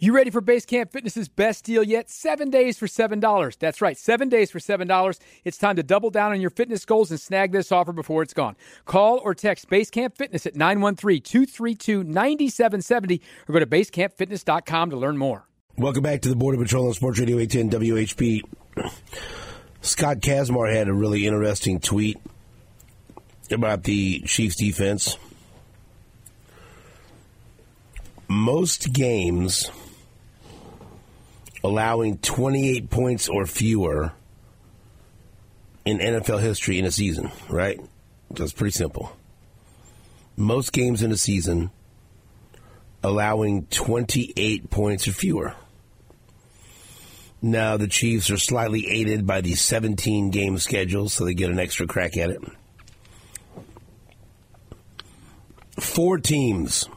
You ready for Basecamp Fitness's best deal yet? Seven days for $7. That's right, seven days for $7. It's time to double down on your fitness goals and snag this offer before it's gone. Call or text Basecamp Fitness at 913 232 9770 or go to basecampfitness.com to learn more. Welcome back to the Border Patrol on Sports Radio 810 WHB. Scott Kacsmar had a really interesting tweet about the Chiefs defense. Most games allowing 28 points or fewer in NFL history in a season, right? That's pretty simple. Most games in a season allowing 28 points or fewer. Now, the Chiefs are slightly aided by the 17 game schedule, so they get an extra crack at it. Four teams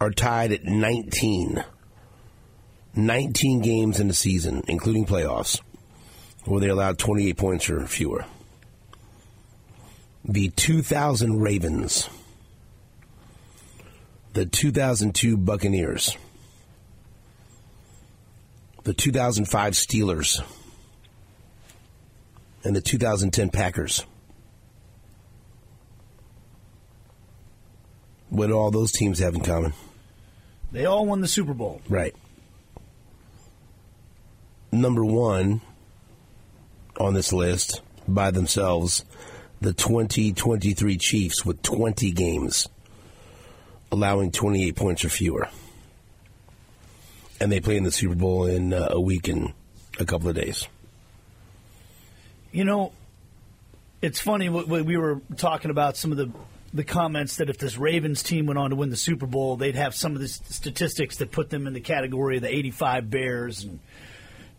are tied at 19. 19 games in the season, including playoffs, where they allowed 28 points or fewer. The 2000 Ravens, the 2002 Buccaneers, the 2005 Steelers, and the 2010 Packers. What do all those teams have in common? They all won the Super Bowl. Right. Number one on this list by themselves, the 2023 Chiefs with 20 games, allowing 28 points or fewer. And they play in the Super Bowl in uh, a week and a couple of days. You know, it's funny. We were talking about some of the the comments that if this Ravens team went on to win the Super Bowl, they'd have some of the statistics that put them in the category of the 85 Bears and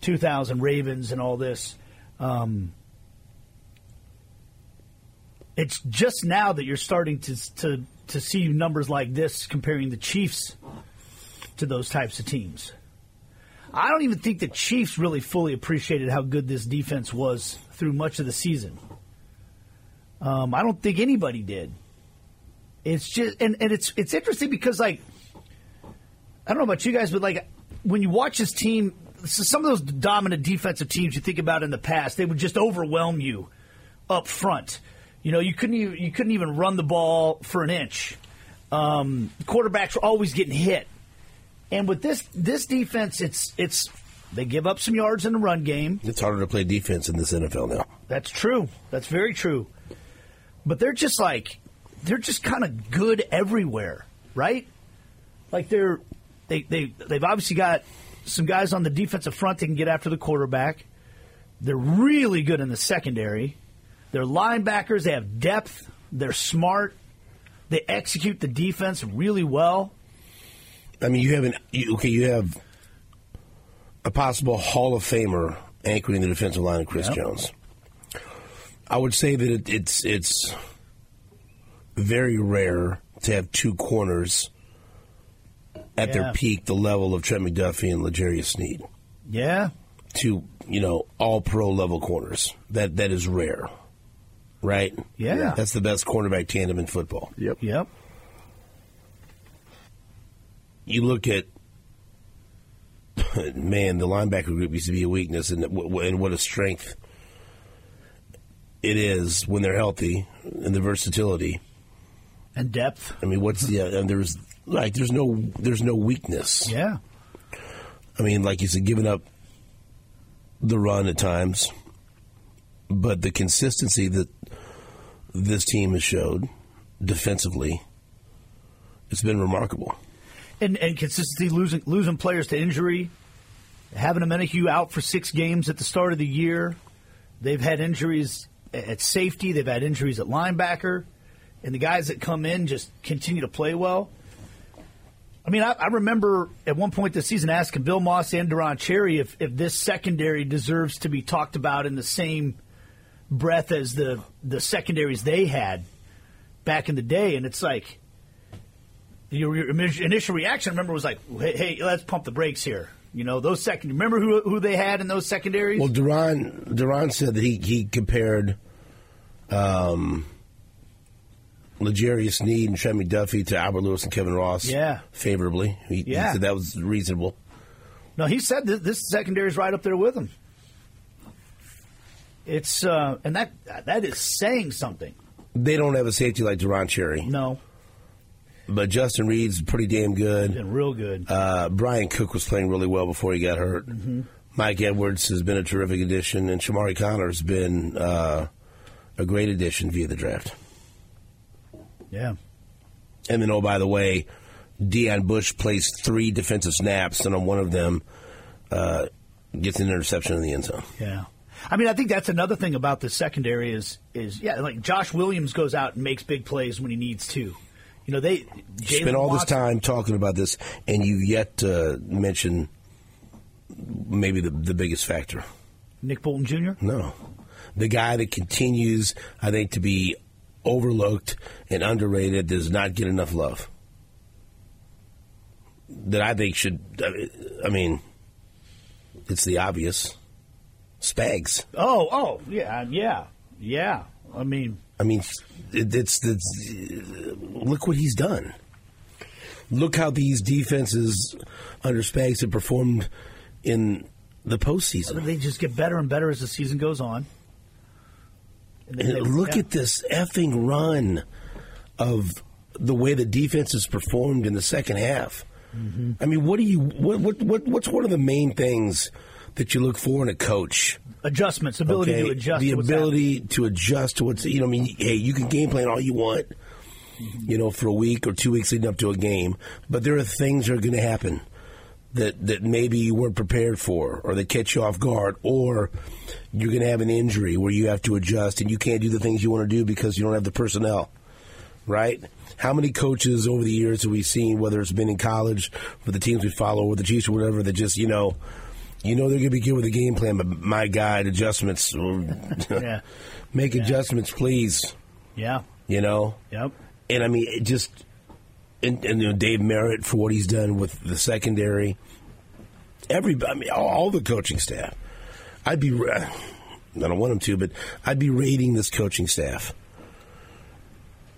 2000 Ravens and all this. Um, it's just now that you're starting to, to to see numbers like this comparing the Chiefs to those types of teams. I don't even think the Chiefs really fully appreciated how good this defense was through much of the season. Um, I don't think anybody did. It's just and, and it's it's interesting because like I don't know about you guys, but like when you watch this team, some of those dominant defensive teams you think about in the past, they would just overwhelm you up front. You know, you couldn't even, you couldn't even run the ball for an inch. Um, quarterbacks were always getting hit, and with this this defense, it's it's they give up some yards in the run game. It's harder to play defense in this NFL now. That's true. That's very true. But they're just like they're just kind of good everywhere, right? Like they're they they they've obviously got some guys on the defensive front that can get after the quarterback. They're really good in the secondary. They're linebackers. They have depth. They're smart. They execute the defense really well. I mean, you have an you, okay. You have a possible Hall of Famer anchoring the defensive line of Chris yep. Jones. I would say that it, it's it's very rare to have two corners at yeah. their peak, the level of Trent McDuffie and L'Jarius Sneed. Yeah. Two, you know, all pro level corners. That that is rare. Right? Yeah. That's the best cornerback tandem in football. Yep. Yep. You look at man, the linebacker group used to be a weakness, and and what a strength it is when they're healthy and the versatility and depth. I mean, what's the uh, and there's like there's no there's no weakness. Yeah. I mean, like you said, giving up the run at times, but the consistency that this team has showed defensively, it's been remarkable. And, and consistency losing losing players to injury, having Omenihu out for six games at the start of the year. They've had injuries at safety. They've had injuries at linebacker and the guys that come in just continue to play well. I mean, I, I remember at one point this season asking Bill Maas and Deron Cherry if, if this secondary deserves to be talked about in the same breath as the the secondaries they had back in the day, and it's like your, your initial reaction. I remember was like, hey, hey, let's pump the brakes here. You know, those second. Remember who who they had in those secondaries? Well, Deron Deron said that he he compared. Um, L'Jarius Sneed and Trent McDuffie to Albert Lewis and Kevin Ross. Yeah. favorably. He, Yeah. he said that was reasonable. No, he said that this secondary is right up there with him. It's uh, and that that is saying something. They don't have a safety like Deron Cherry, No, but Justin Reid's pretty damn good. been real good. Uh, Bryan Cook was playing really well before he got hurt. Mm-hmm. Mike Edwards has been a terrific addition, and Chamarri Conner has been uh, a great addition via the draft. Yeah, And then, oh, by the way, Deon Bush plays three defensive snaps, and on one of them uh, gets an interception in the end zone. yeah. I mean, I think that's another thing about the secondary is is yeah, like Josh Williams goes out and makes big plays when he needs to. You know, they Jalen Spent all this time talking about this, and you've yet to mention maybe the, the biggest factor. Nick Bolton Jr. No. The guy that continues, I think, to be overlooked and underrated does not get enough love. That I think should, I mean, it's the obvious. Spags. Oh, oh, yeah, yeah, yeah. I mean, I mean, it, it's, it's look what he's done. Look how these defenses under Spags have performed in the postseason. they just get better and better as the season goes on. And then And they- look at this effing run of the way the defense has performed in the second half. Mm-hmm. I mean, what do you what, what what what's one of the main things that you look for in a coach? adjustments, ability Okay, to adjust. the to ability to adjust to what's you know. I mean, hey, you can game plan all you want, you know, for a week or two weeks leading up to a game, but there are things that are going to happen that that maybe you weren't prepared for, or that catch you off guard, or you're going to have an injury where you have to adjust and you can't do the things you want to do because you don't have the personnel. Right? How many coaches over the years have we seen, whether it's been in college, for the teams we follow, or the Chiefs or whatever, that just you know, you know they're going to be good with a game plan, but my God, adjustments, Yeah. make adjustments, please. Yeah. You know, Yep. and I mean, it just and, and you know, Dave Merritt for what he's done with the secondary. Every, I mean, all, the coaching staff. I'd be, uh, I don't want him to, but I'd be rating this coaching staff,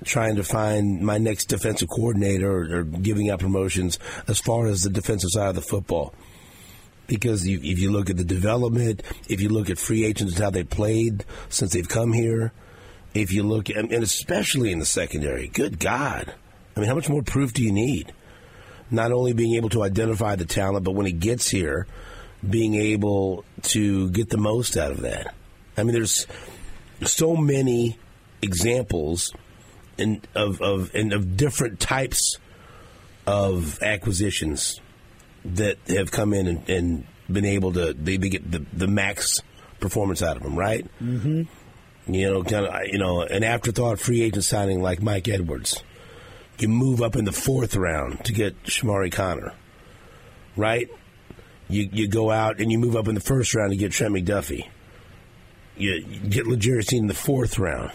trying to find my next defensive coordinator or, or giving out promotions as far as the defensive side of the football. Because you, if you look at the development, if you look at free agents and how they played since they've come here, if you look and especially in the secondary, good God. I mean, how much more proof do you need? Not only being able to identify the talent, but when it gets here, being able to get the most out of that. I mean, there's so many examples in, of, of, and of different types of acquisitions that have come in and, and been able to they, they get the, the max performance out of them, right? Mm-hmm. You know, kind of you know an afterthought free agent signing like Mike Edwards. You move up in the fourth round to get Chamarri Conner, right? You you go out and you move up in the first round to get Trent McDuffie. You, you get L'Jarius in the fourth round.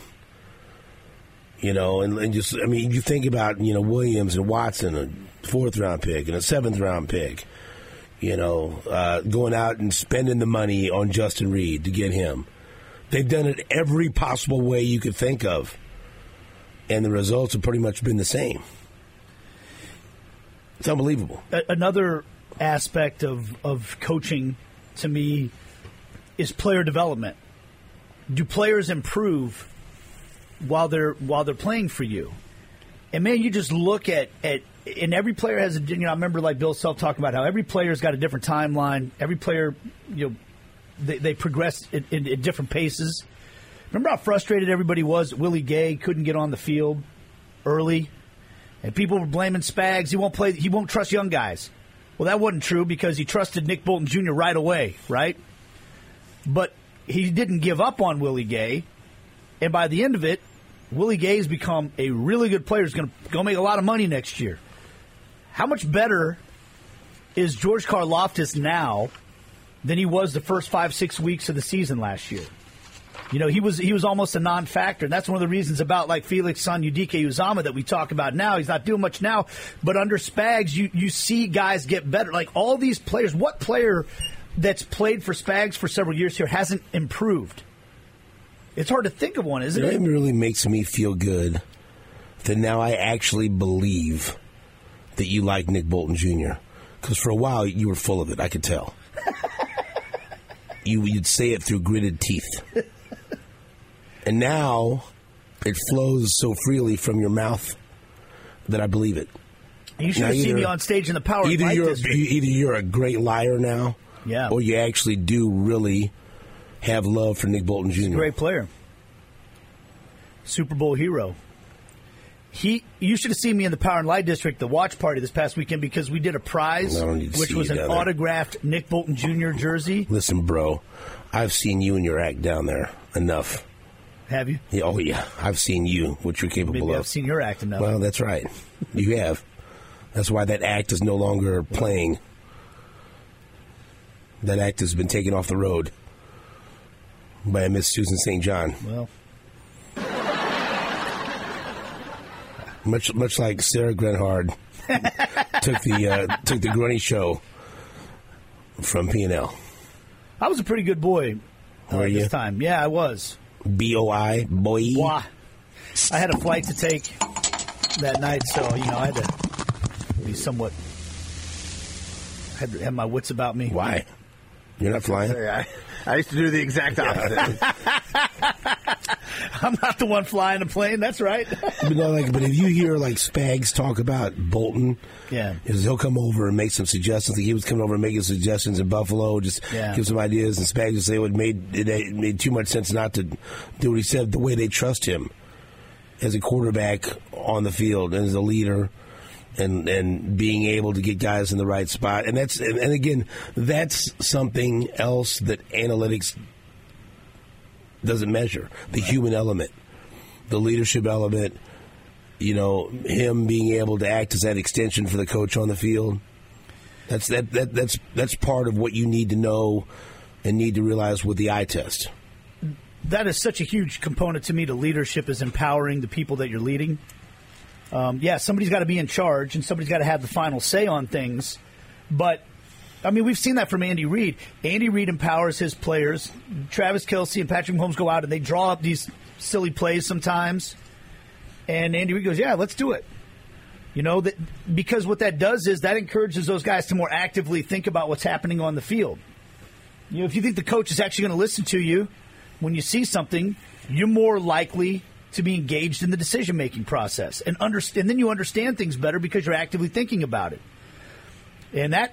You know, and, and just I mean, you think about you know Williams and Watson, a fourth round pick and a seventh round pick. You know, uh, going out and spending the money on Justin Reid to get him. They've done it every possible way you could think of, and the results have pretty much been the same. It's unbelievable. Another aspect of, of coaching to me is player development. Do players improve while they're while they're playing for you? And man, you just look at at and every player has a you know I remember like Bill Self talking about how every player's got a different timeline. Every player you know they, they progress at, at, at different paces. Remember how frustrated everybody was? Willie Gay couldn't get on the field early, and people were blaming Spags. He won't play. He won't trust young guys. Well, that wasn't true because he trusted Nick Bolton Jr. right away, right? But he didn't give up on Willie Gay, and by the end of it, Willie Gay's become a really good player. He's going to go make a lot of money next year. How much better is George Karlaftis now than he was the first five six weeks of the season last year? You know, he was he was almost a non-factor, and that's one of the reasons about like Felix Anudike-Uzomah that we talk about now. He's not doing much now, but under Spags, you you see guys get better. Like all these players, what player that's played for Spags for several years here hasn't improved? It's hard to think of one, isn't It it? really makes me feel good that now I actually believe that you like Nick Bolton Jr. Because for a while you were full of it, I could tell. you you'd say it through gritted teeth, and now it flows so freely from your mouth that I believe it. You should Now, have seen me on stage in the Power Either you're District. either you're a great liar now, Yeah. or you actually do really have love for Nick Bolton Jr. Great player. Super Bowl hero. He, you should have seen me in the Power and Light District, the watch party this past weekend because we did a prize, I don't need to which was an there. autographed Nick Bolton Jr. jersey. Listen, bro, I've seen you and your act down there enough. Have you? Yeah, oh yeah, I've seen you, what you're capable Maybe of. I've seen your act enough. Well, that's right. You have. That's why that act is no longer playing. That act has been taken off the road by Miss Susan St. John. well, Much much like Sarah Grenhard took the uh, took the Grunny show from P and L. I was a pretty good boy uh, Were you? this time. Yeah, I was. B O I boy. Why? I had a flight to take that night, so you know I had to be somewhat. Had to have my wits about me. Why? You're not flying. I, I used to do the exact opposite. I'm not the one flying the plane. That's right. But no, like, but if you hear like Spags talk about Bolton, Yeah. is he'll come over and make some suggestions. Like he was coming over and making suggestions in Buffalo, just Yeah. give some ideas. And Spags would say it made it made too much sense not to do what he said. The way they trust him as a quarterback on the field and as a leader. And and being able to get guys in the right spot, and that's and, and again, that's something else that analytics doesn't measure the human element, the leadership element, you know, him being able to act as that extension for the coach on the field. That's that, that that's that's part of what you need to know and need to realize with the eye test. that is such a huge component to me to leadership is empowering the people that you're leading. Um, yeah, somebody's got to be in charge and somebody's got to have the final say on things. But I mean, we've seen that from Andy Reid. Andy Reid empowers his players. Travis Kelce and Patrick Mahomes go out and they draw up these silly plays sometimes. And Andy Reid goes, "Yeah, let's do it." You know that because what that does is that encourages those guys to more actively think about what's happening on the field. You know, if you think the coach is actually going to listen to you when you see something, you're more likely to be engaged in the decision making process and understand. And then you understand things better because you're actively thinking about it. And that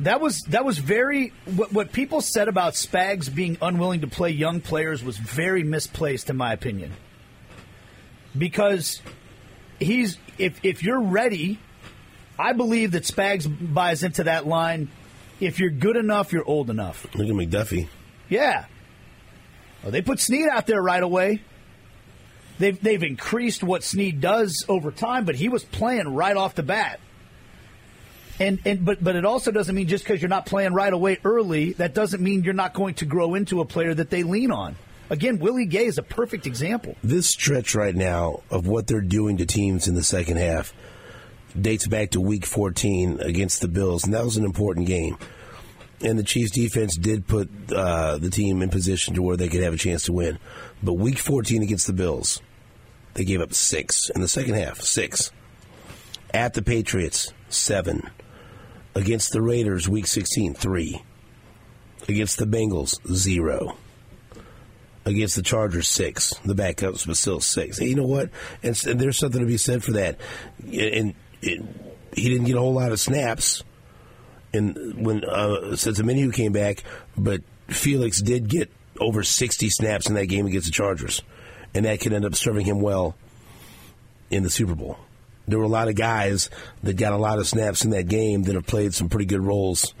that was that was very what, what people said about Spags being unwilling to play young players was very misplaced in my opinion. Because he's if if you're ready, I believe that Spags buys into that line. If you're good enough, you're old enough. Look at McDuffie. Yeah. Well, they put Sneed out there right away. They've they've increased what Sneed does over time, but he was playing right off the bat. And and but but it also doesn't mean just because you're not playing right away early, that doesn't mean you're not going to grow into a player that they lean on. Again, Willie Gay is a perfect example. This stretch right now of what they're doing to teams in the second half dates back to Week 14 against the Bills, and that was an important game. And the Chiefs' defense did put uh, the team in position to where they could have a chance to win. But Week 14 against the Bills, they gave up six in the second half. Six. At the Patriots, seven. Against the Raiders, Week 16, three. Against the Bengals, zero against the Chargers six. The backups, but still six. Hey, you know what? And, and there's something to be said for that. And it, he didn't get a whole lot of snaps. And when uh, since who came back, but Felix did get over 60 snaps in that game against the Chargers, and that could end up serving him well in the Super Bowl. There were a lot of guys that got a lot of snaps in that game that have played some pretty good roles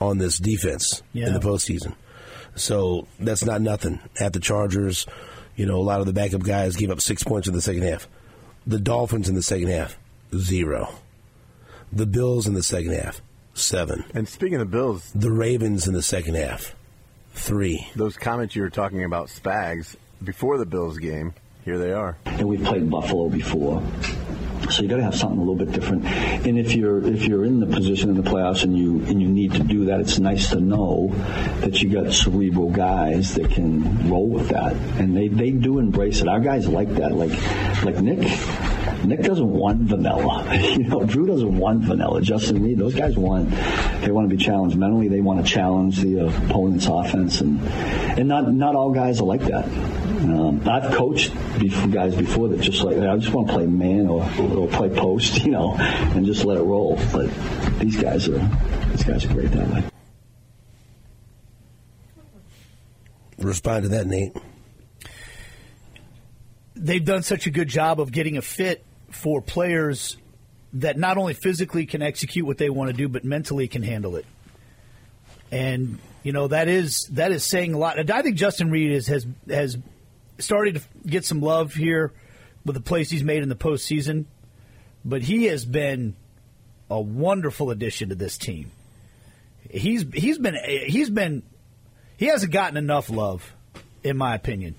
on this defense Yeah. in the postseason. So that's not nothing. At the Chargers, you know, a lot of the backup guys gave up six points in the second half. The Dolphins in the second half, zero. The Bills in the second half, seven. and speaking of Bills, The Ravens in the second half, three. those comments you were talking about Spags before the Bills game, here they are. and we played Buffalo before. So you got to have something a little bit different. And if you're if you're in the position in the playoffs and you and you need to do that, it's nice to know that you got cerebral guys that can roll with that, and they, they do embrace it. Our guys like that. Like like Nick. Nick doesn't want vanilla. you know, Drew doesn't want vanilla. Justin Reid, those guys want they want to be challenged mentally. They want to challenge the opponent's offense, and and not not all guys are like that. Um, I've coached before, guys before that just like I just want to play man or, or play post, you know, and just let it roll. But these guys are these guys are great that way. Respond to that, Nate. They've done such a good job of getting a fit for players that not only physically can execute what they want to do, but mentally can handle it. And you know that is that is saying a lot. And I think Justin Reid is, has has started to get some love here with the plays he's made in the postseason, but he has been a wonderful addition to this team. He's he's been he's been he hasn't gotten enough love, in my opinion.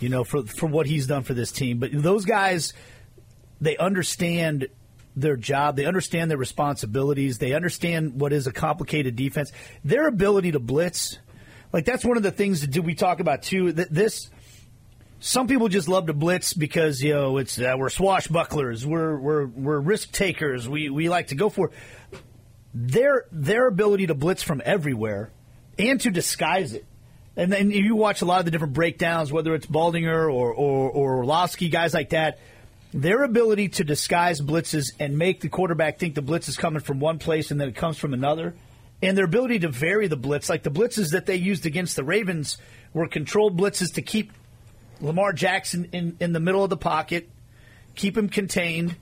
You know, for for what he's done for this team. But those guys, they understand their job. They understand their responsibilities. They understand what is a complicated defense. Their ability to blitz, like that's one of the things that we talk about too. That this some people just love to blitz because you know it's uh, we're swashbucklers, we're we're we're risk takers. We we like to go for their their ability to blitz from everywhere and to disguise it. And then you watch a lot of the different breakdowns, whether it's Baldinger or or, or Orlovsky, guys like that. Their ability to disguise blitzes and make the quarterback think the blitz is coming from one place and then it comes from another, and their ability to vary the blitz, like the blitzes that they used against the Ravens, were controlled blitzes to keep Lamar Jackson in, in the middle of the pocket, keep him contained,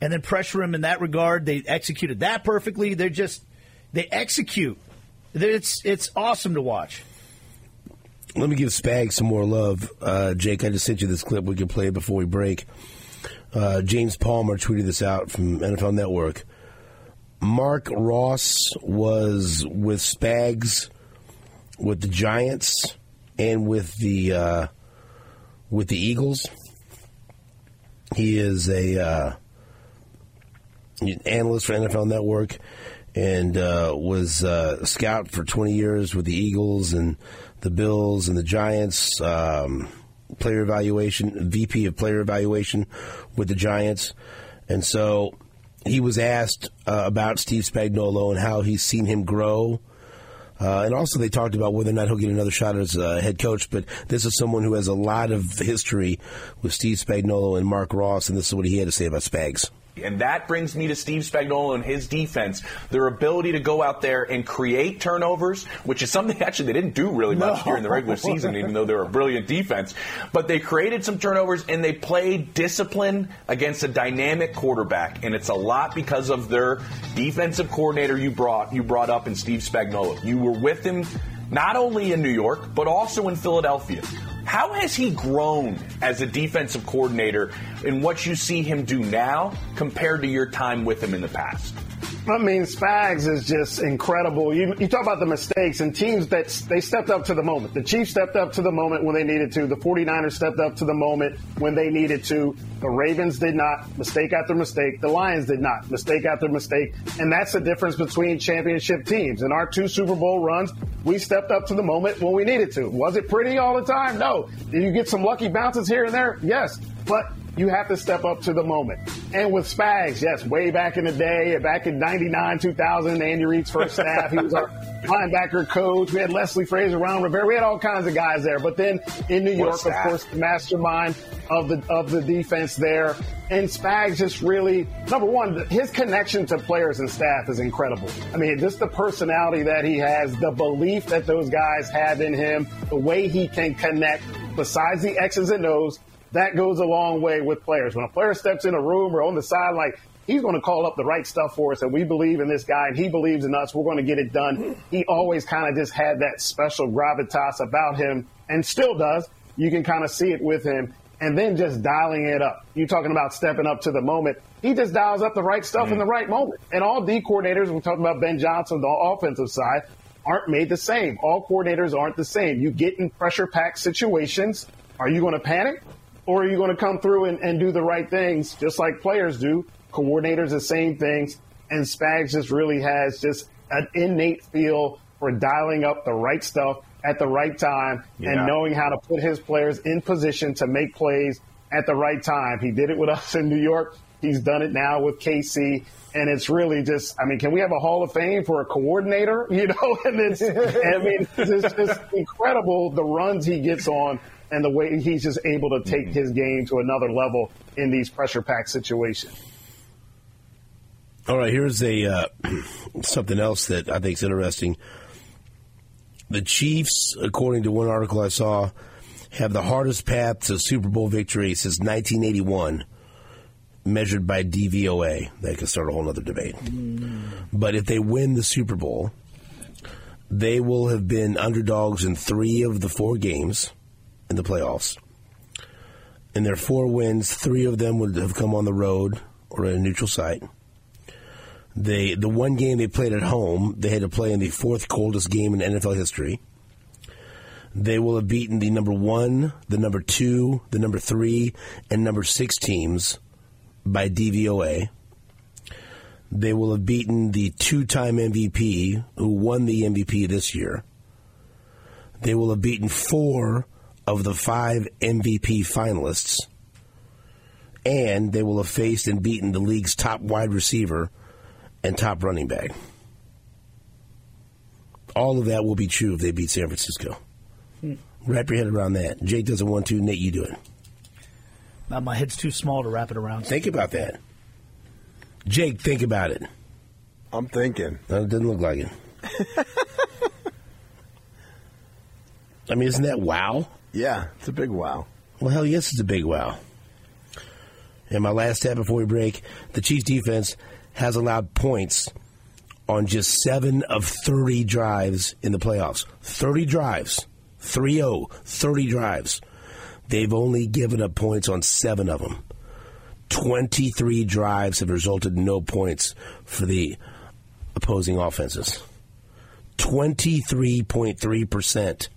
and then pressure him in that regard. They executed that perfectly. They're just they execute. It's it's awesome to watch. Let me give Spag some more love. Uh, Jake, I just sent you this clip. We can play before we break. Uh, James Palmer tweeted this out from NFL Network. Marc Ross was with Spags, with the Giants, and with the uh, with the Eagles. He is a uh, analyst for NFL Network and uh, was uh, scout for 20 years with the Eagles and the Bills and the Giants. Um, player evaluation, VP of player evaluation with the Giants. And so he was asked uh, about Steve Spagnuolo and how he's seen him grow uh, and also, they talked about whether or not he'll get another shot as a head coach. But this is someone who has a lot of history with Steve Spagnuolo and Marc Ross, and this is what he had to say about Spags. And that brings me to Steve Spagnuolo and his defense. Their ability to go out there and create turnovers, which is something actually they didn't do really much no. during the regular season, even though they were a brilliant defense. But they created some turnovers and they played discipline against a dynamic quarterback. And it's a lot because of their defensive coordinator you brought you brought up in Steve Spagnuolo. You were with him not only in New York, but also in Philadelphia. How has he grown as a defensive coordinator in what you see him do now compared to your time with him in the past? I mean, Spags is just incredible. You, you talk about the mistakes and teams that they stepped up to the moment. The Chiefs stepped up to the moment when they needed to. The 49ers stepped up to the moment when they needed to. The Ravens did not. Mistake after mistake. The Lions did not. Mistake after mistake. And that's the difference between championship teams. In our two Super Bowl runs, we stepped up to the moment when we needed to. Was it pretty all the time? No. Did you get some lucky bounces here and there? Yes. But you have to step up to the moment. And with Spags, yes, way back in the day, back in 99, 2000, Andy Reid's first staff, he was our linebacker coach. We had Leslie Frazier, Ron Rivera. We had all kinds of guys there. But then in New York, of course, the mastermind of the, of the defense there. And Spags just really, number one, his connection to players and staff is incredible. I mean, just the personality that he has, the belief that those guys have in him, the way he can connect besides the X's and O's that goes a long way with players. When a player steps in a room or on the side, like he's going to call up the right stuff for us, and we believe in this guy, and he believes in us. We're going to get it done. He always kind of just had that special gravitas about him, and still does. You can kind of see it with him, and then just dialing it up. You talking about stepping up to the moment? He just dials up the right stuff mm-hmm. in the right moment. And all D coordinators, we're talking about Ben Johnson, the offensive side, aren't made the same. All coordinators aren't the same. You get in pressure packed situations. Are you going to panic? Or are you going to come through and, and do the right things just like players do? Coordinators, the same things. And Spags just really has just an innate feel for dialing up the right stuff at the right time Yeah. and knowing how to put his players in position to make plays at the right time. He did it with us in New York. He's done it now with KC. And it's really just, I mean, can we have a Hall of Fame for a coordinator? You know, and it's, I mean, it's just incredible the runs he gets on and the way he's just able to take his game to another level in these pressure packed situations. All right, here's a uh, something else that I think is interesting. The Chiefs, according to one article I saw, have the hardest path to Super Bowl victory since 1981, measured by DVOA. they could start a whole other debate. But if they win the Super Bowl, they will have been underdogs in three of the four games in the playoffs. In their four wins, three of them would have come on the road or at a neutral site. They the one game they played at home, they had to play in the fourth coldest game in NFL history. They will have beaten the number one, the number two, the number three, and number six teams by DVOA. They will have beaten the two-time MVP who won the MVP this year. They will have beaten four of the five MVP finalists. And they will have faced and beaten the league's top wide receiver and top running back. All of that will be true if they beat San Francisco. Hmm. Wrap your head around that. Jake doesn't want to. Nate, you do it. Uh, my head's too small to wrap it around. Think about that. Jake, think about it. I'm thinking. No, it doesn't look like it. I mean, isn't that wow? Yeah, it's a big wow. Well, hell yes, it's a big wow. And my last stat before we break the Chiefs defense has allowed points on just seven of 30 drives in the playoffs. 30 drives. 3 0. 30 drives. They've only given up points on seven of them. 23 drives have resulted in no points for the opposing offenses. 23.3%.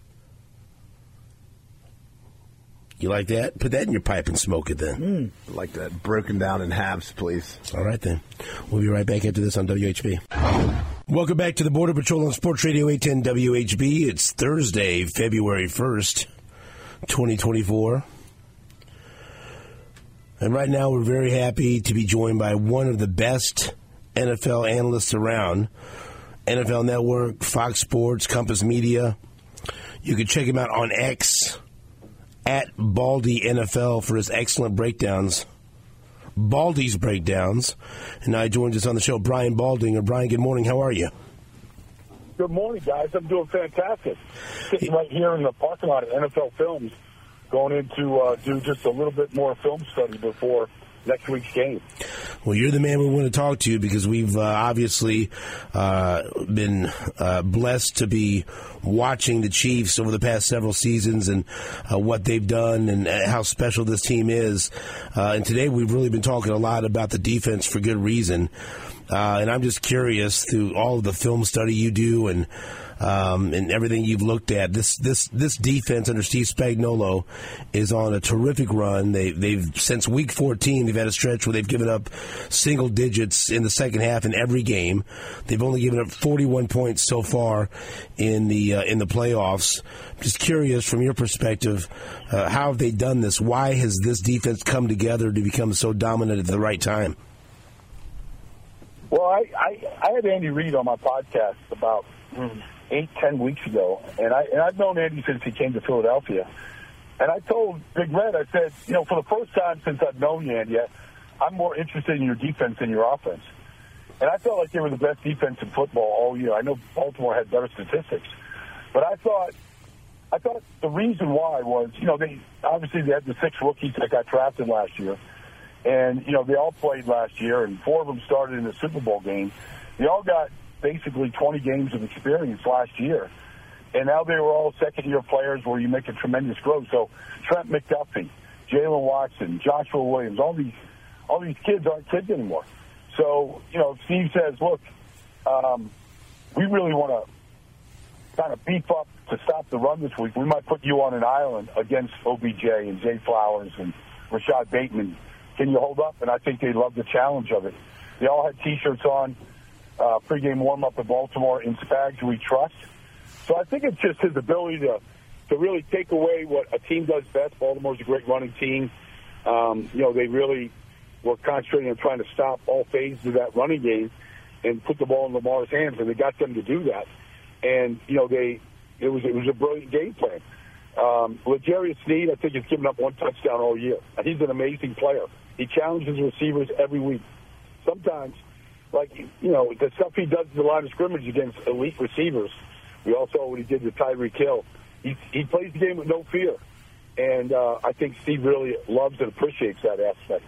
You like that? Put that in your pipe and smoke it then. I like that broken down in halves, please. All right, then. We'll be right back after this on WHB. Welcome back to the Border Patrol on Sports Radio 810 WHB. It's Thursday, February 1st, 2024. And right now, we're very happy to be joined by one of the best NFL analysts around NFL Network, Fox Sports, Compass Media. You can check him out on X at Baldy NFL for his excellent breakdowns. Baldy's breakdowns. And he joins us on the show, Brian Baldinger. Brian, good morning. How are you? Good morning, guys. I'm doing fantastic. Sitting right here in the parking lot of NFL Films, going in to uh, do just a little bit more film study before next week's game. Well, you're the man we want to talk to because we've uh, obviously uh, been uh, blessed to be watching the Chiefs over the past several seasons and uh, what they've done and uh, how special this team is. Uh, and today we've really been talking a lot about the defense for good reason. Uh, and I'm just curious through all of the film study you do and um, and everything you've looked at. This this this defense under Steve Spagnuolo is on a terrific run. They they've since week 14 they've had a stretch where they've given up single digits in the second half in every game. They've only given up 41 points so far in the uh, in the playoffs. Just curious from your perspective, uh, how have they done this? Why has this defense come together to become so dominant at the right time? Well, I, I, I had Andy Reid on my podcast about eight, ten weeks ago, and I and I've known Andy since he came to Philadelphia. And I told Big Red, I said, you know, for the first time since I've known you, Andy, I'm more interested in your defense than your offense. And I felt like they were the best defense in football all year. I know Baltimore had better statistics, but I thought I thought the reason why was, you know, they obviously they had the six rookies that got drafted last year, and you know they all played last year, and four of them started in the Super Bowl game. They all got basically 20 games of experience last year, and now they were all second-year players where you make a tremendous growth. So Trent McDuffie, Jaylen Watson, Joshua Williams, all these all these kids aren't kids anymore. So you know, Steve says, look, um, we really want to kind of beef up to stop the run this week, we might put you on an island against OBJ and Zay Flowers and Rashod Bateman. Can you hold up? And I think they love the challenge of it. They all had T-shirts on uh, pregame warm-up in Baltimore in Spags we trust. So I think it's just his ability to to really take away what a team does best. Baltimore's a great running team. Um, you know, they really were concentrating on trying to stop all phases of that running game and put the ball in Lamar's hands, and they got them to do that. And you know, they it was it was a brilliant game plan. Um, L'Jarius Sneed, I think, has given up one touchdown all year. He's an amazing player. He challenges receivers every week. Sometimes, like you know, the stuff he does in the line of scrimmage against elite receivers. We all saw what he did with Tyreek Hill. He he plays the game with no fear, and uh, I think Steve really loves and appreciates that aspect.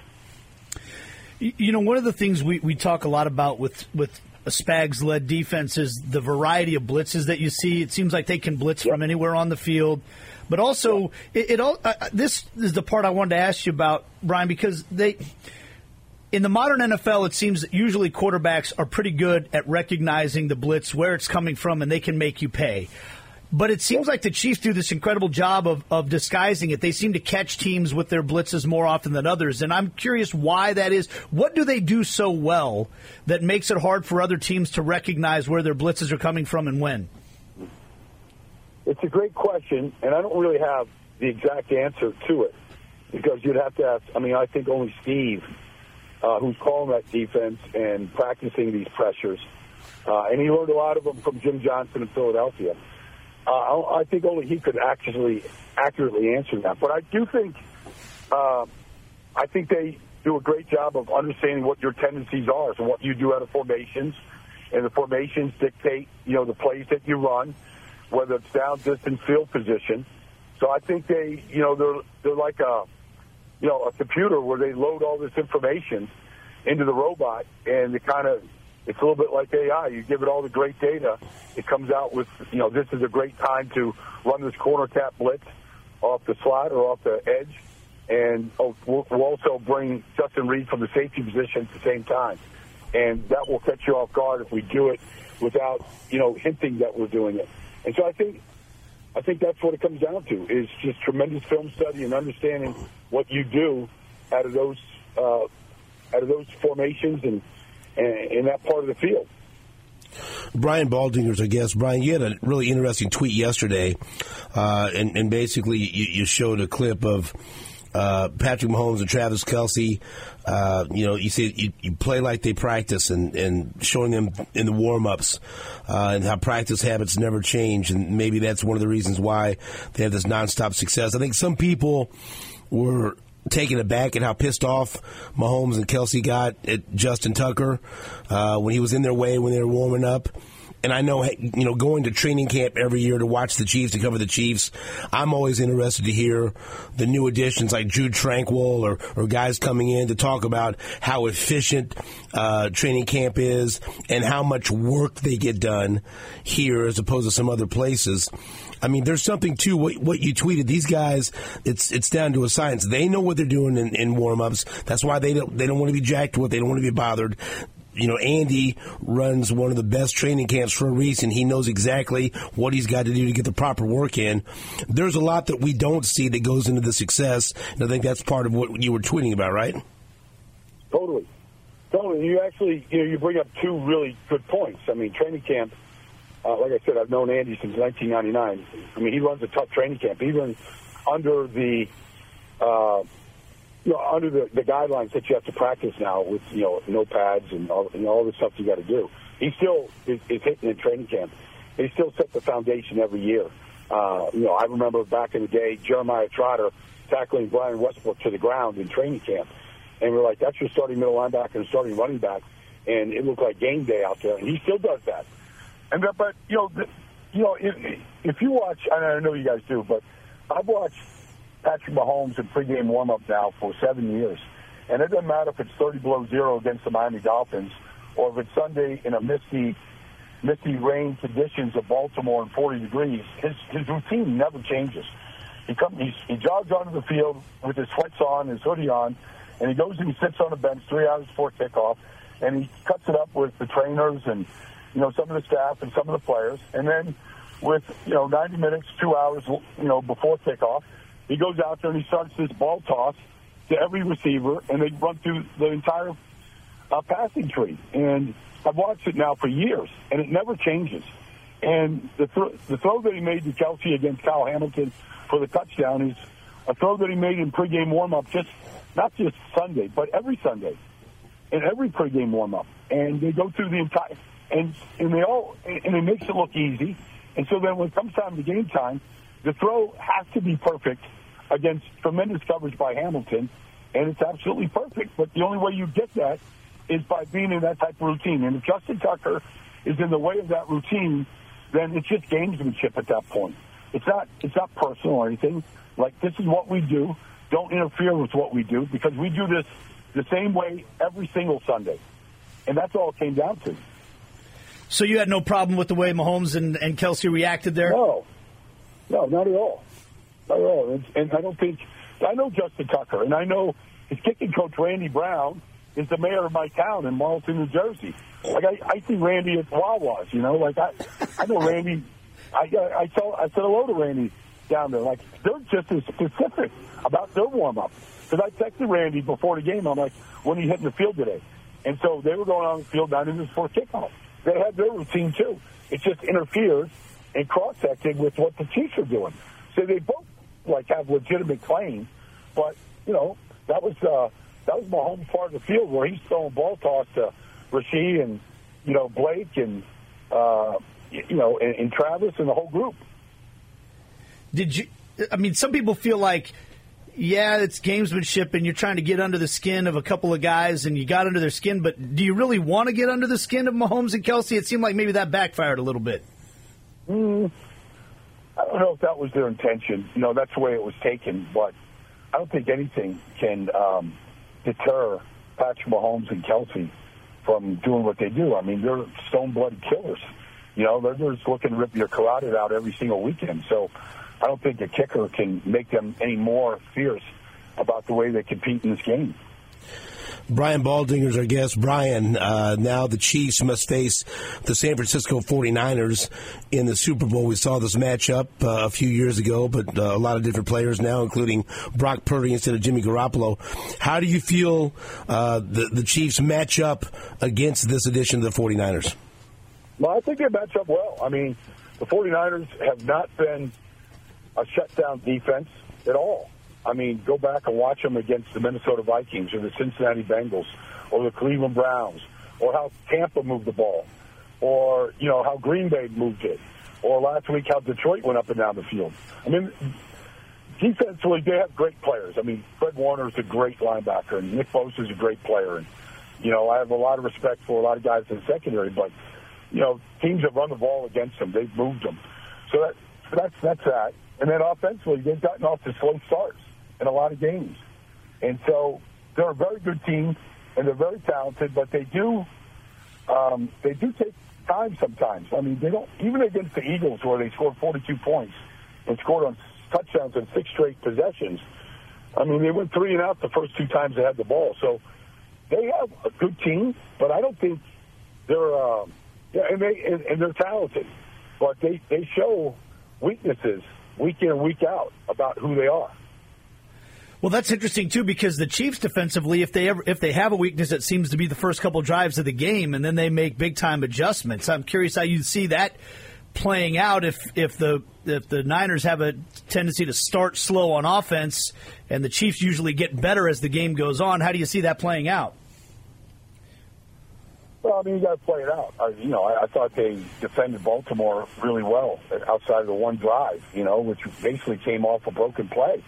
You know, one of the things we, we talk a lot about with with a Spags led defense is the variety of blitzes that you see. It seems like they can blitz yep. from anywhere on the field. But also, it, it all uh, this is the part I wanted to ask you about, Brian, because they in the modern NFL, it seems that usually quarterbacks are pretty good at recognizing the blitz, where it's coming from, and they can make you pay. But it seems like the Chiefs do this incredible job of, of disguising it. They seem to catch teams with their blitzes more often than others. And I'm curious why that is. What do they do so well that makes it hard for other teams to recognize where their blitzes are coming from and when? It's a great question, and I don't really have the exact answer to it because you'd have to ask. I mean, I think only Steve, uh, who's calling that defense and practicing these pressures, uh, and he learned a lot of them from Jim Johnson in Philadelphia. Uh, I think only he could actually accurately answer that. But I do think, uh, I think they do a great job of understanding what your tendencies are, so what you do out of formations, and the formations dictate, you know, the plays that you run, whether it's down, distance, field position. So I think they, you know, they're they're like a, you know, a computer where they load all this information into the robot, and they kind of it's a little bit like AI. You give it all the great data, it comes out with, you know, this is a great time to run this corner tap blitz off the slot or off the edge. And oh, we'll, we'll also bring Justin Reid from the safety position at the same time. And that will catch you off guard if we do it without, you know, hinting that we're doing it. And so I think I think that's what it comes down to is just tremendous film study and understanding what you do out of those uh, out of those formations and in that part of the field. Brian Baldinger's a guest. Brian, you had a really interesting tweet yesterday, uh, and, and, basically you, you, showed a clip of uh, Patrick Mahomes and Travis Kelce, Uh, you know, you say you, you, play like they practice, and, and showing them in the warm ups, uh, and how practice habits never change, and maybe that's one of the reasons why they have this nonstop success. I think some people were taken aback at how pissed off Mahomes and Kelsey got at Justin Tucker uh, when he was in their way when they were warming up. And I know, you know, going to training camp every year to watch the Chiefs, to cover the Chiefs, I'm always interested to hear the new additions like Drue Tranquill or, or guys coming in to talk about how efficient uh, training camp is and how much work they get done here as opposed to some other places. I mean, there's something to what, what you tweeted. These guys, it's it's down to a science. They know what they're doing in, in warm ups. That's why they don't they don't want to be jacked with. They don't want to be bothered you know, Andy runs one of the best training camps for a reason. He knows exactly what he's got to do to get the proper work in. There's a lot that we don't see that goes into the success, and I think that's part of what you were tweeting about, right? Totally, totally. You actually, you know, you bring up two really good points. I mean, training camp uh, like I said, I've known Andy since 1999. I mean, he runs a tough training camp, even under the, uh, you know, under the, the guidelines that you have to practice now with, you know, no pads and all, know, all the stuff you got to do. He still is, is hitting in training camp. He still set the foundation every year. Uh, you know, I remember back in the day, Jeremiah Trotter tackling Brian Westbrook to the ground in training camp. And we're like, that's your starting middle linebacker and starting running back. And it looked like game day out there. And he still does that. And but you know, the, you know, if, if you watch, and I know you guys do, but I've watched Patrick Mahomes in pregame warm-up now for seven years, and it doesn't matter if it's 30 below zero against the Miami Dolphins, or if it's Sunday in a misty, misty rain conditions of Baltimore and 40 degrees. His his routine never changes. He comes, he, he jogs onto the field with his sweats on, his hoodie on, and he goes and he sits on the bench three hours before kickoff, and he cuts it up with the trainers and you know, some of the staff and some of the players. And then with you know 90 minutes, two hours, you know, before kickoff. He goes out there and he starts this ball toss to every receiver, and they run through the entire uh, passing tree. And I've watched it now for years, and it never changes. And the, th- the throw that he made to Kelce against Kyle Hamilton for the touchdown is a throw that he made in pregame warm-up, just not just Sunday, but every Sunday, in every pregame warm-up. And they go through the entire and and they all and it makes it look easy. And so then when it comes time to game time, the throw has to be perfect against tremendous coverage by Hamilton, and it's absolutely perfect. But the only way you get that is by being in that type of routine. And if Justin Tucker is in the way of that routine, then it's just gamesmanship at that point. It's not it's not personal or anything. Like this is what we do. Don't interfere with what we do because we do this the same way every single Sunday. And that's all it came down to. So you had no problem with the way Mahomes and, and Kelce reacted there? No. No, not at all. Not at all. And, and I don't think I know Justin Tucker and I know his kicking coach Randy Brown is the mayor of my town in Marlton, New Jersey. Like I, I see Randy at Wawa's, you know, like I I know Randy I I tell I said hello to Randy down there. Like they're just as specific about their warm up. Because I texted Randy before the game. I'm like, when are you hitting the field today? And so they were going on the field nine minutes before kickoff. They had their routine too. It just interferes and cross sected with what the Chiefs are doing. So they both like have legitimate claims, but you know that was uh, that was Mahomes' part of the field where he's throwing ball toss to Rashee and you know Blake and uh, you know and, and Travis and the whole group. Did you? I mean, some people feel like, yeah, it's gamesmanship, and you're trying to get under the skin of a couple of guys, and you got under their skin. But do you really want to get under the skin of Mahomes and Kelce? It seemed like maybe that backfired a little bit. Mm, I don't know if that was their intention. You know, that's the way it was taken, but I don't think anything can um, deter Patrick Mahomes and Kelce from doing what they do. I mean, they're stone-blooded killers. You know, they're just looking to rip your carotid out every single weekend. So I don't think a kicker can make them any more fierce about the way they compete in this game. Brian Baldinger's our guest. Brian, uh, now the Chiefs must face the San Francisco 49ers in the Super Bowl. We saw this matchup uh, a few years ago, but uh, a lot of different players now, including Brock Purdy instead of Jimmy Garoppolo. How do you feel uh, the, the Chiefs match up against this edition of the 49ers? Well, I think they match up well. I mean, the 49ers have not been a shutdown defense at all. I mean, go back and watch them against the Minnesota Vikings or the Cincinnati Bengals or the Cleveland Browns or how Tampa moved the ball or, you know, how Green Bay moved it or last week how Detroit went up and down the field. I mean, defensively, they have great players. I mean, Fred Warner is a great linebacker and Nick Bosa is a great player. And, you know, I have a lot of respect for a lot of guys in the secondary, but, you know, teams have run the ball against them. They've moved them. So that, that's, that's that. And then offensively, they've gotten off to slow starts in a lot of games. And so they're a very good team, and they're very talented, but they do um, they do take time sometimes. I mean, they don't even against the Eagles where they scored 42 points and scored on touchdowns in six straight possessions. I mean, they went three and out the first two times they had the ball. So they have a good team, but I don't think they're uh, yeah, and they and, and they're talented, but they they show weaknesses week in and week out about who they are. Well, that's interesting too because the Chiefs defensively, if they ever if they have a weakness, it seems to be the first couple drives of the game, and then they make big time adjustments. I'm curious how you see that playing out if if the if the Niners have a tendency to start slow on offense, and the Chiefs usually get better as the game goes on. How do you see that playing out? Well, I mean, you got to play it out. I, you know, I, I thought they defended Baltimore really well outside of the one drive, you know, which basically came off a broken play.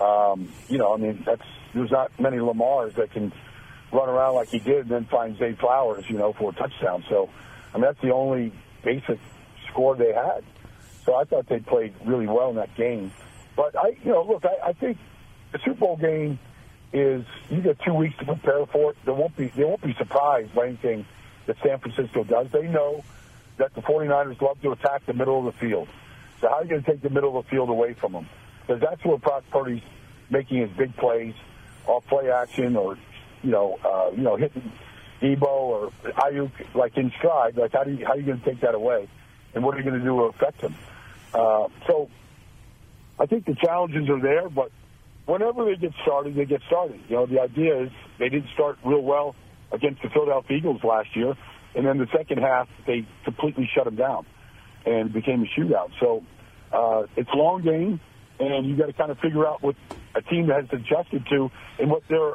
Um, you know, I mean, that's there's not many Lamars that can run around like he did and then find Zay Flowers, you know, for a touchdown. So, I mean, that's the only basic score they had. So I thought they played really well in that game. But I, you know, look, I, I think the Super Bowl game is you get two weeks to prepare for it. They won't be they won't be surprised by anything that San Francisco does. They know that the 49ers love to attack the middle of the field. So how are you going to take the middle of the field away from them? because that's where Brock Purdy's making his big plays, off play action, or you know, uh, you know, hitting Deebo or Aiyuk like in stride. Like how do you how are you going to take that away? and what are you going to do to affect him? Uh, so I think the challenges are there, but whenever they get started, they get started. You know, the idea is they didn't start real well against the Philadelphia Eagles last year, and then the second half they completely shut them down and became a shootout. So uh, it's a long game, and you got to kind of figure out what a team that has adjusted to and what their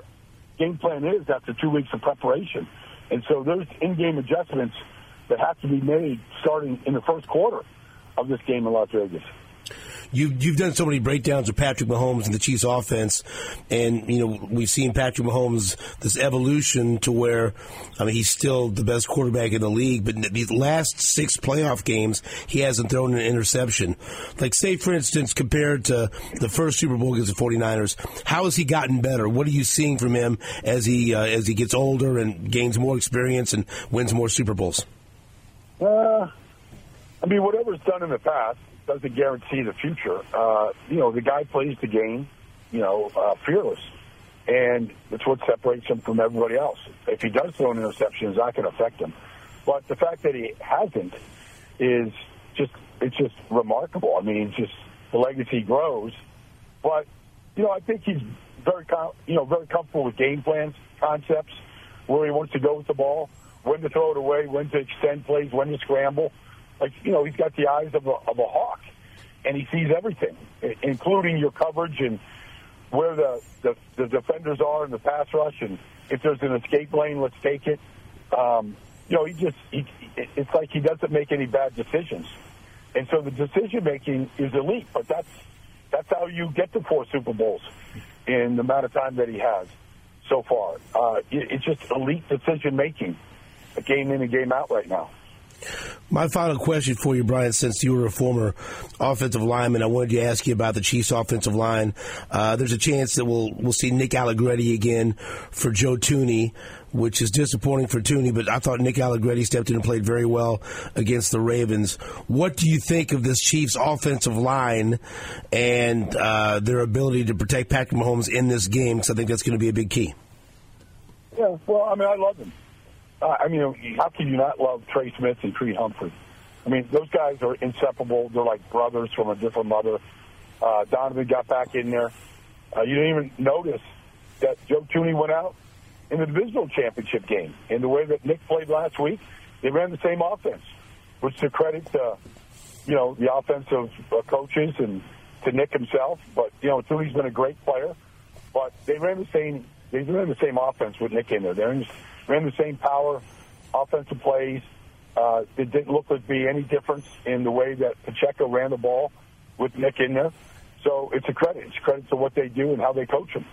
game plan is after two weeks of preparation. And so there's in-game adjustments that have to be made starting in the first quarter of this game in Las Vegas. You've, you've done so many breakdowns of Patrick Mahomes and the Chiefs offense, and, you know, we've seen Patrick Mahomes, this evolution to where, I mean, he's still the best quarterback in the league, but these last six playoff games, he hasn't thrown an interception. Like, say, for instance, compared to the first Super Bowl against the 49ers, how has he gotten better? What are you seeing from him as he, uh, as he gets older and gains more experience and wins more Super Bowls? Uh, I mean, whatever's done in the past doesn't guarantee the future. Uh, you know, the guy plays the game, you know, uh, fearless. And that's what separates him from everybody else. If he does throw an interception, it's not going to affect him. But the fact that he hasn't is just, it's just remarkable. I mean, it's just the legacy grows. But, you know, I think he's very, com- you know, very comfortable with game plans, concepts, where he wants to go with the ball, when to throw it away, when to extend plays, when to scramble like you know he's got the eyes of a, of a hawk, and he sees everything, including your coverage and where the, the the defenders are in the pass rush, and if there's an escape lane, let's take it. Um, you know, he just he, it's like he doesn't make any bad decisions, and so the decision making is elite. But that's that's how you get to four Super Bowls in the amount of time that he has so far. Uh, it, it's just elite decision making, game in and game out right now. My final question for you, Brian, since you were a former offensive lineman, I wanted to ask you about the Chiefs' offensive line. Uh, there's a chance that we'll we'll see Nick Allegretti again for Joe Thuney, which is disappointing for Thuney. but I thought Nick Allegretti stepped in and played very well against the Ravens. What do you think of this Chiefs' offensive line and uh, their ability to protect Patrick Mahomes in this game? Because I think that's going to be a big key. Yeah, well, I mean, I love him. Uh, I mean, how can you not love Trey Smith and Creed Humphrey? I mean, those guys are inseparable. They're like brothers from a different mother. Uh, Donovan got back in there. Uh, you didn't even notice that Joe Thuney went out in the divisional championship game. In the way that Nick played last week, they ran the same offense, which to credit to, you know, the offensive uh, coaches and to Nick himself. But, you know, Thuney's been a great player. But they ran the same they ran the same offense with Nick in there. They ran the same power offensive plays. Uh, it didn't look to be any difference in the way that Pacheco ran the ball with Nick in there. So it's a credit. It's a credit to what they do and how they coach them.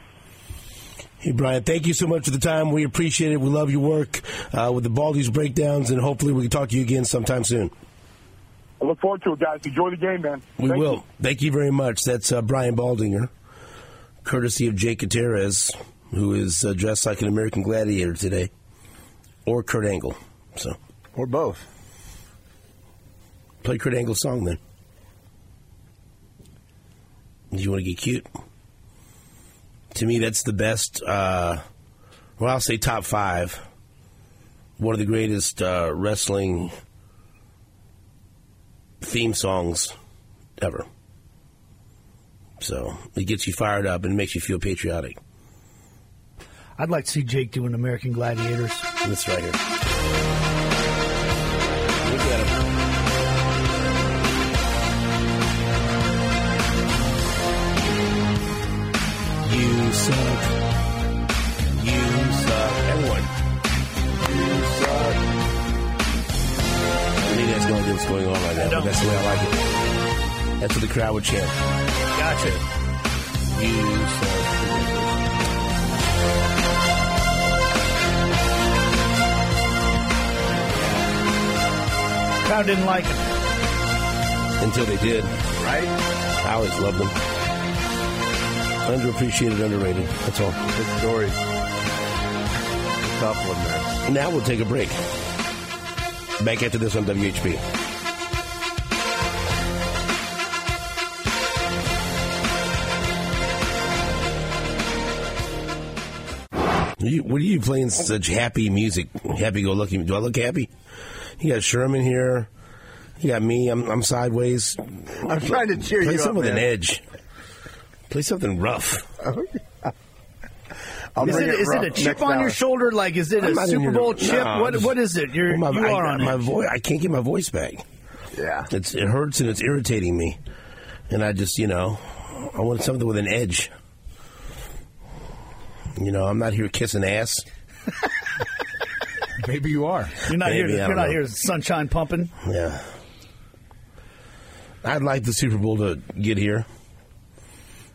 Hey, Brian, thank you so much for the time. We appreciate it. We love your work uh, with the Baldy's breakdowns, and hopefully we can talk to you again sometime soon. I look forward to it, guys. Enjoy the game, man. We Thank will. You. Thank you very much. That's uh, Brian Baldinger, courtesy of Jake Gutierrez, who is uh, dressed like an American gladiator today, or Kurt Angle. So, or both. Play Kurt Angle's song then. Do you want to get cute? To me, that's the best. Uh, well, I'll say top five. One of the greatest uh, wrestling theme songs ever. So it gets you fired up and makes you feel patriotic. I'd like to see Jake doing American Gladiators. That's right here. Look at him. You suck. You suck. Everyone. You suck. I mean, that's no idea what's going on right now, but that's the way I like it. That's what the crowd would chant. Gotcha. You suck. Crowd didn't like them. Until they did. Right? I always loved them. Underappreciated, underrated. That's all. Good story. Tough one, man. Now we'll take a break. Back after this on WHB. You, what are you playing such happy music? Happy go lucky. Do I look happy? You got Sherman here. You got me. I'm, I'm sideways. I'm trying to cheer Play you up. Play something with an edge. Play something rough. Oh, I'll Is bring it, is it a chip on hour. your shoulder? Like, is it I'm a Super here- Bowl chip? No, what just- What is it? You're, Well, my, you I, on my voice. I can't get my voice back. Yeah. It's it hurts and it's irritating me, and I just you know I want something with an edge. You know, I'm not here kissing ass. Maybe you are. You're not Maybe, here. I You're don't know. here. Sunshine pumping. Yeah. I'd like the Super Bowl to get here,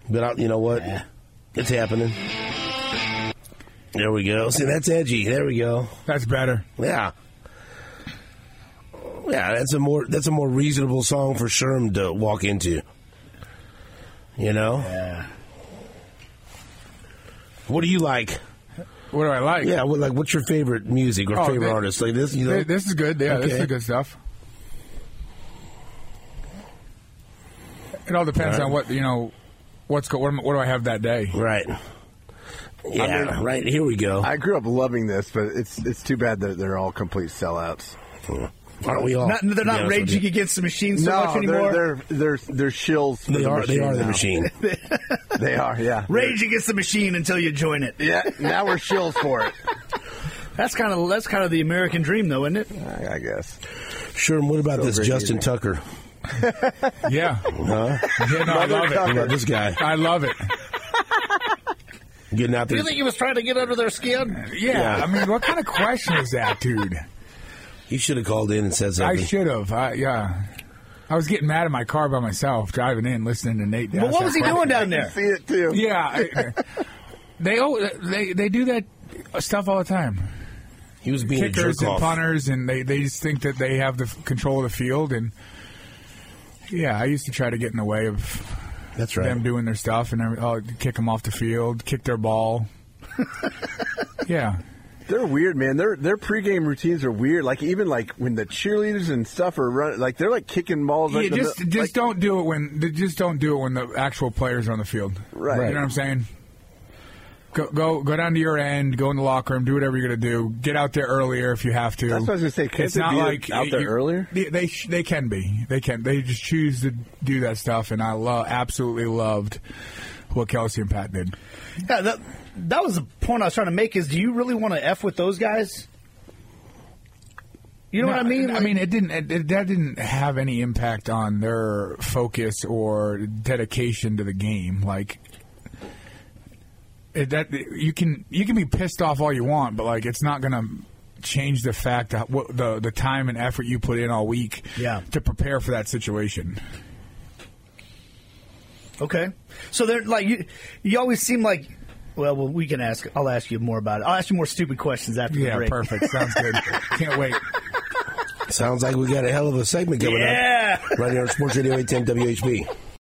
but I, you know what? It's happening. There we go. See, that's edgy. There we go. That's better. Yeah. Yeah, that's a more that's a more reasonable song for Sherm to walk into. You know? Yeah. What do you like? What do I like? Yeah, what, like what's your favorite music or Oh, favorite thi- artist? Like this, you know? Th- This is good. Yeah, this is good stuff. It all depends All right. on what you know. What's go? What, what do I have that day? Right. Yeah, mean- right. Here we go. I grew up loving this, but it's it's too bad that they're all complete sellouts. Hmm. Aren't we all? Not, they're not honest raging against the machine so no, much anymore. they're they're they're they're shills. They the are. They machine are the machine. they are. Yeah. Rage against the machine until you join it. Yeah. Now we're shills for it. That's kind of that's kind of the American dream, though, isn't it? I, I guess. Sherm, what about Still this Justin music. Tucker? Yeah, Huh? yeah. No, I love What it. about this guy I love it. getting out there? Do you think he was trying to get under their skin? Yeah, Yeah. I mean, what kind of question is that, dude? He should have called in and said something. I should have. I, yeah, I was getting mad in my car by myself driving in, listening to Nate. But what was he doing down there? See it too. Yeah, I, they oh they they do that stuff all the time. He was being a Kickers jerk and off. punters, and they they just think that they have the control of the field. And yeah, I used to try to get in the way of That's right. them doing their stuff and every, oh, kick them off the field, kick their ball. yeah, They're weird, man. Their their pregame routines are weird. Like even like when the cheerleaders and stuff are running, like they're like kicking balls. right yeah. in the Just just like- don't do it when just don't do it when the actual players are on the field. Right. You know what I'm saying? Go go go down to your end. Go in the locker room. Do whatever you're gonna do. Get out there earlier if you have to. That's what I was gonna say. Can't It's not be like out there you- earlier? They they, sh- they can be. They can. They just choose to do that stuff, and I love absolutely loved what Kelce and Pat did. Yeah, that, that was the point I was trying to make. Is do you really want to f with those guys? You know No, what I mean? I mean, it didn't. It, that didn't have any impact on their focus or dedication to the game. Like it, that, you can you can be pissed off all you want, but like it's not going to change the fact that what the the time and effort you put in all week Yeah. to prepare for that situation. Okay, so they're like you. You always seem like. Well, well, we can ask. I'll ask you more about it. I'll ask you more stupid questions after the Yeah, break. perfect. Sounds good. Can't wait. Sounds like we got a hell of a segment coming Yeah. up right here on Sports Radio 810 WHB.